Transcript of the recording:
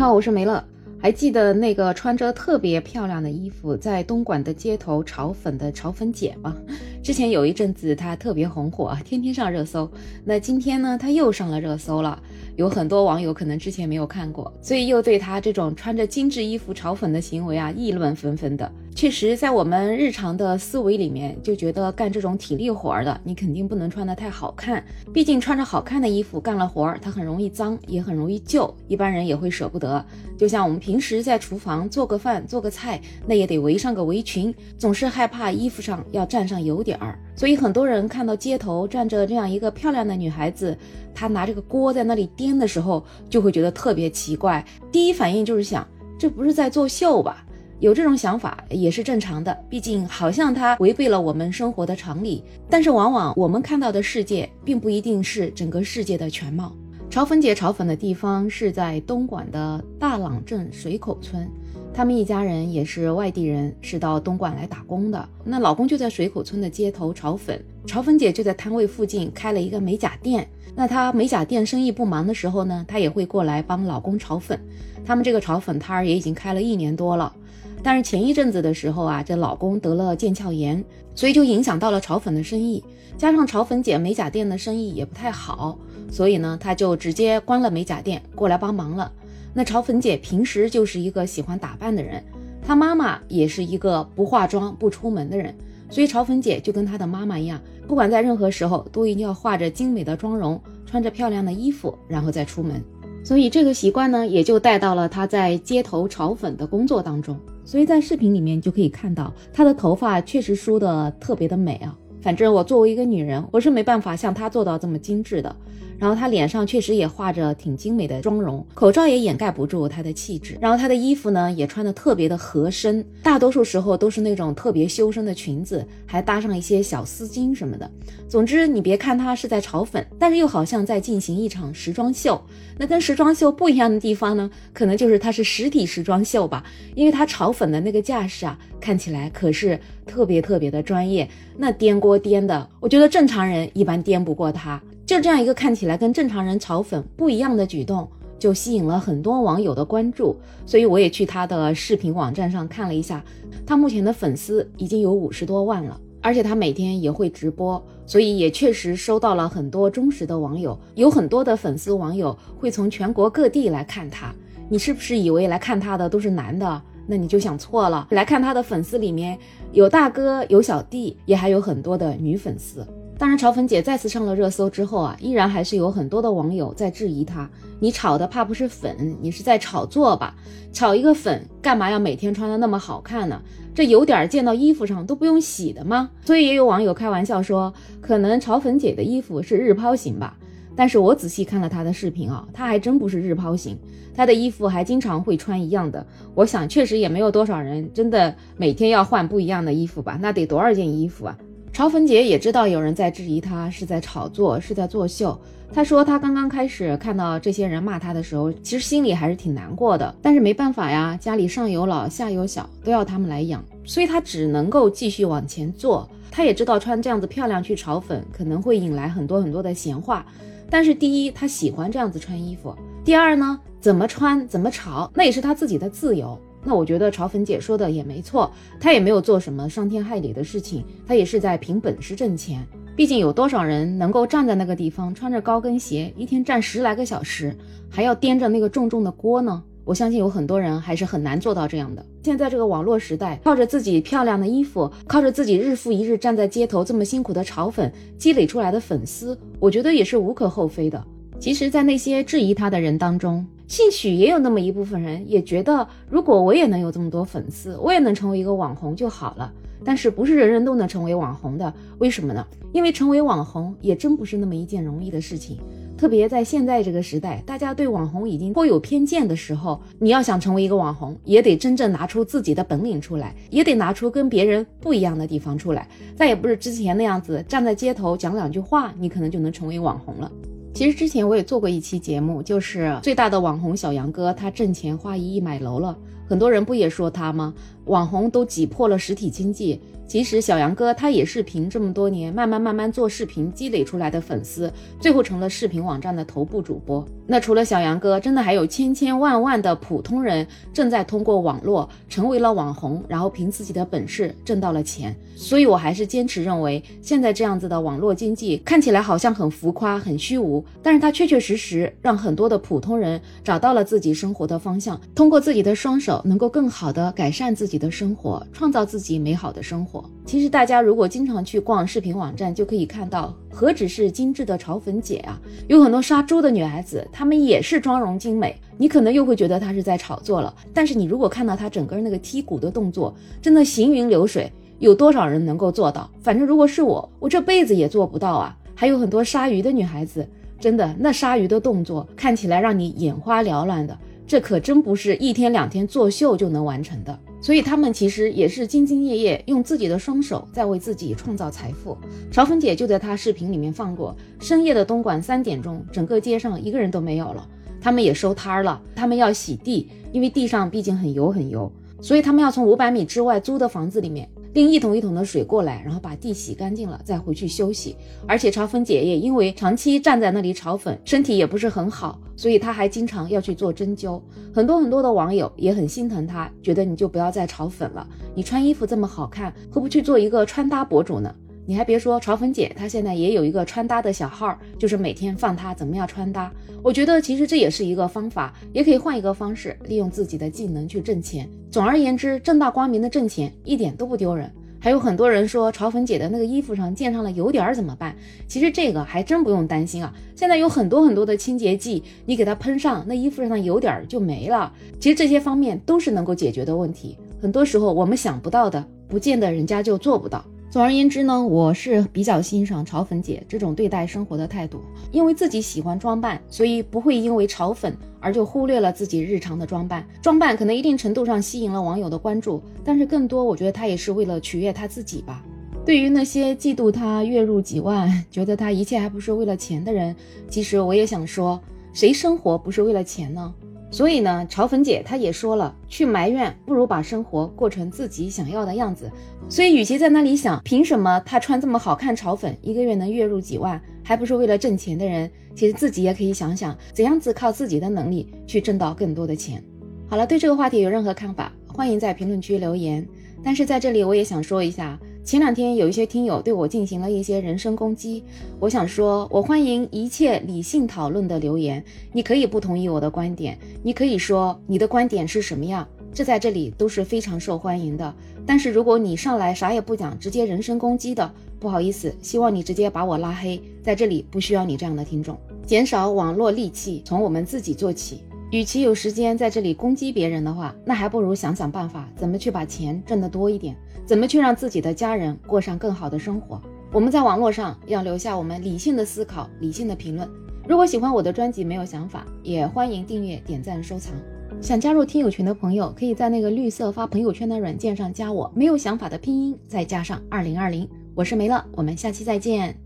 好，我是梅乐。还记得那个穿着特别漂亮的衣服在东莞的街头炒粉的炒粉姐吗？之前有一阵子她特别红火，天天上热搜。那今天呢，她又上了热搜了。有很多网友可能之前没有看过，所以又对她这种穿着精致衣服炒粉的行为啊议论纷纷的。确实，在我们日常的思维里面，就觉得干这种体力活儿的，你肯定不能穿得太好看。毕竟穿着好看的衣服干了活儿，它很容易脏，也很容易旧，一般人也会舍不得。就像我们平时在厨房做个饭、做个菜，那也得围上个围裙，总是害怕衣服上要沾上油点儿。所以很多人看到街头站着这样一个漂亮的女孩子，她拿着个锅在那里颠的时候，就会觉得特别奇怪。第一反应就是想，这不是在作秀吧？有这种想法也是正常的，毕竟好像它违背了我们生活的常理。但是往往我们看到的世界，并不一定是整个世界的全貌。炒粉姐炒粉的地方是在东莞的大朗镇水口村，他们一家人也是外地人，是到东莞来打工的。那老公就在水口村的街头炒粉，炒粉姐就在摊位附近开了一个美甲店。那她美甲店生意不忙的时候呢，她也会过来帮老公炒粉。他们这个炒粉摊儿也已经开了一年多了。但是前一阵子的时候啊，这老公得了腱鞘炎，所以就影响到了炒粉的生意，加上炒粉姐美甲店的生意也不太好，所以呢，她就直接关了美甲店，过来帮忙了。那炒粉姐平时就是一个喜欢打扮的人，她妈妈也是一个不化妆不出门的人，所以炒粉姐就跟她的妈妈一样，不管在任何时候都一定要化着精美的妆容，穿着漂亮的衣服，然后再出门。所以这个习惯呢，也就带到了她在街头炒粉的工作当中。所以在视频里面就可以看到，她的头发确实梳得特别的美啊。反正我作为一个女人，我是没办法像她做到这么精致的。然后她脸上确实也画着挺精美的妆容，口罩也掩盖不住她的气质。然后她的衣服呢，也穿得特别的合身，大多数时候都是那种特别修身的裙子，还搭上一些小丝巾什么的。总之，你别看她是在炒粉，但是又好像在进行一场时装秀。那跟时装秀不一样的地方呢，可能就是它是实体时装秀吧，因为她炒粉的那个架势啊，看起来可是特别特别的专业。那颠锅颠的，我觉得正常人一般颠不过她。就这样一个看起来跟正常人炒粉不一样的举动，就吸引了很多网友的关注。所以我也去他的视频网站上看了一下，他目前的粉丝已经有五十多万了，而且他每天也会直播，所以也确实收到了很多忠实的网友。有很多的粉丝网友会从全国各地来看他，你是不是以为来看他的都是男的？那你就想错了。来看他的粉丝里面有大哥有小弟，也还有很多的女粉丝。当然，炒粉姐再次上了热搜之后啊，依然还是有很多的网友在质疑她：你炒的怕不是粉，你是在炒作吧？炒一个粉，干嘛要每天穿的那么好看呢？这有点儿溅到衣服上都不用洗的吗？所以也有网友开玩笑说，可能炒粉姐的衣服是日抛型吧。但是我仔细看了她的视频啊，她还真不是日抛型，她的衣服还经常会穿一样的。我想，确实也没有多少人真的每天要换不一样的衣服吧？那得多少件衣服啊？嘲讽姐也知道有人在质疑她是在炒作，是在作秀。她说她刚刚开始看到这些人骂她的时候，其实心里还是挺难过的。但是没办法呀，家里上有老下有小，都要他们来养，所以她只能够继续往前做。她也知道穿这样子漂亮去炒粉可能会引来很多很多的闲话，但是第一，她喜欢这样子穿衣服；第二呢，怎么穿怎么炒，那也是她自己的自由。那我觉得炒粉姐说的也没错，她也没有做什么伤天害理的事情，她也是在凭本事挣钱。毕竟有多少人能够站在那个地方，穿着高跟鞋，一天站十来个小时，还要掂着那个重重的锅呢？我相信有很多人还是很难做到这样的。现在这个网络时代，靠着自己漂亮的衣服，靠着自己日复一日站在街头这么辛苦的炒粉，积累出来的粉丝，我觉得也是无可厚非的。其实，在那些质疑他的人当中，兴许也有那么一部分人也觉得，如果我也能有这么多粉丝，我也能成为一个网红就好了。但是不是人人都能成为网红的？为什么呢？因为成为网红也真不是那么一件容易的事情。特别在现在这个时代，大家对网红已经颇有偏见的时候，你要想成为一个网红，也得真正拿出自己的本领出来，也得拿出跟别人不一样的地方出来。再也不是之前那样子站在街头讲两句话，你可能就能成为网红了。其实之前我也做过一期节目，就是最大的网红小杨哥，他挣钱花一亿买楼了。很多人不也说他吗？网红都挤破了实体经济。其实小杨哥他也是凭这么多年慢慢慢慢做视频积累出来的粉丝，最后成了视频网站的头部主播。那除了小杨哥，真的还有千千万万的普通人正在通过网络成为了网红，然后凭自己的本事挣到了钱。所以我还是坚持认为，现在这样子的网络经济看起来好像很浮夸、很虚无，但是它确确实实让很多的普通人找到了自己生活的方向，通过自己的双手能够更好的改善自己的生活，创造自己美好的生活。其实大家如果经常去逛视频网站，就可以看到何止是精致的炒粉姐啊，有很多杀猪的女孩子，她们也是妆容精美。你可能又会觉得她是在炒作了，但是你如果看到她整个那个剔骨的动作，真的行云流水，有多少人能够做到？反正如果是我，我这辈子也做不到啊。还有很多杀鱼的女孩子，真的那杀鱼的动作看起来让你眼花缭乱的，这可真不是一天两天作秀就能完成的。所以他们其实也是兢兢业业，用自己的双手在为自己创造财富。潮粉姐就在她视频里面放过，深夜的东莞三点钟，整个街上一个人都没有了，他们也收摊儿了，他们要洗地，因为地上毕竟很油很油，所以他们要从五百米之外租的房子里面。拎一桶一桶的水过来，然后把地洗干净了，再回去休息。而且潮粉姐也因为长期站在那里炒粉，身体也不是很好，所以她还经常要去做针灸。很多很多的网友也很心疼她，觉得你就不要再炒粉了，你穿衣服这么好看，何不去做一个穿搭博主呢？你还别说，潮粉姐她现在也有一个穿搭的小号，就是每天放她怎么样穿搭。我觉得其实这也是一个方法，也可以换一个方式，利用自己的技能去挣钱。总而言之，正大光明的挣钱一点都不丢人。还有很多人说潮粉姐的那个衣服上溅上了油点怎么办？其实这个还真不用担心啊。现在有很多很多的清洁剂，你给它喷上，那衣服上的油点就没了。其实这些方面都是能够解决的问题。很多时候我们想不到的，不见得人家就做不到。总而言之呢，我是比较欣赏潮粉姐这种对待生活的态度，因为自己喜欢装扮，所以不会因为潮粉而就忽略了自己日常的装扮。装扮可能一定程度上吸引了网友的关注，但是更多我觉得她也是为了取悦她自己吧。对于那些嫉妒她月入几万，觉得她一切还不是为了钱的人，其实我也想说，谁生活不是为了钱呢？所以呢，嘲粉姐她也说了，去埋怨不如把生活过成自己想要的样子。所以，与其在那里想凭什么她穿这么好看，潮粉一个月能月入几万，还不是为了挣钱的人，其实自己也可以想想，怎样子靠自己的能力去挣到更多的钱。好了，对这个话题有任何看法，欢迎在评论区留言。但是在这里，我也想说一下。前两天有一些听友对我进行了一些人身攻击，我想说，我欢迎一切理性讨论的留言。你可以不同意我的观点，你可以说你的观点是什么样，这在这里都是非常受欢迎的。但是如果你上来啥也不讲，直接人身攻击的，不好意思，希望你直接把我拉黑，在这里不需要你这样的听众。减少网络戾气，从我们自己做起。与其有时间在这里攻击别人的话，那还不如想想办法，怎么去把钱挣得多一点，怎么去让自己的家人过上更好的生活。我们在网络上要留下我们理性的思考、理性的评论。如果喜欢我的专辑，没有想法，也欢迎订阅、点赞、收藏。想加入听友群的朋友，可以在那个绿色发朋友圈的软件上加我，没有想法的拼音再加上二零二零，我是梅乐，我们下期再见。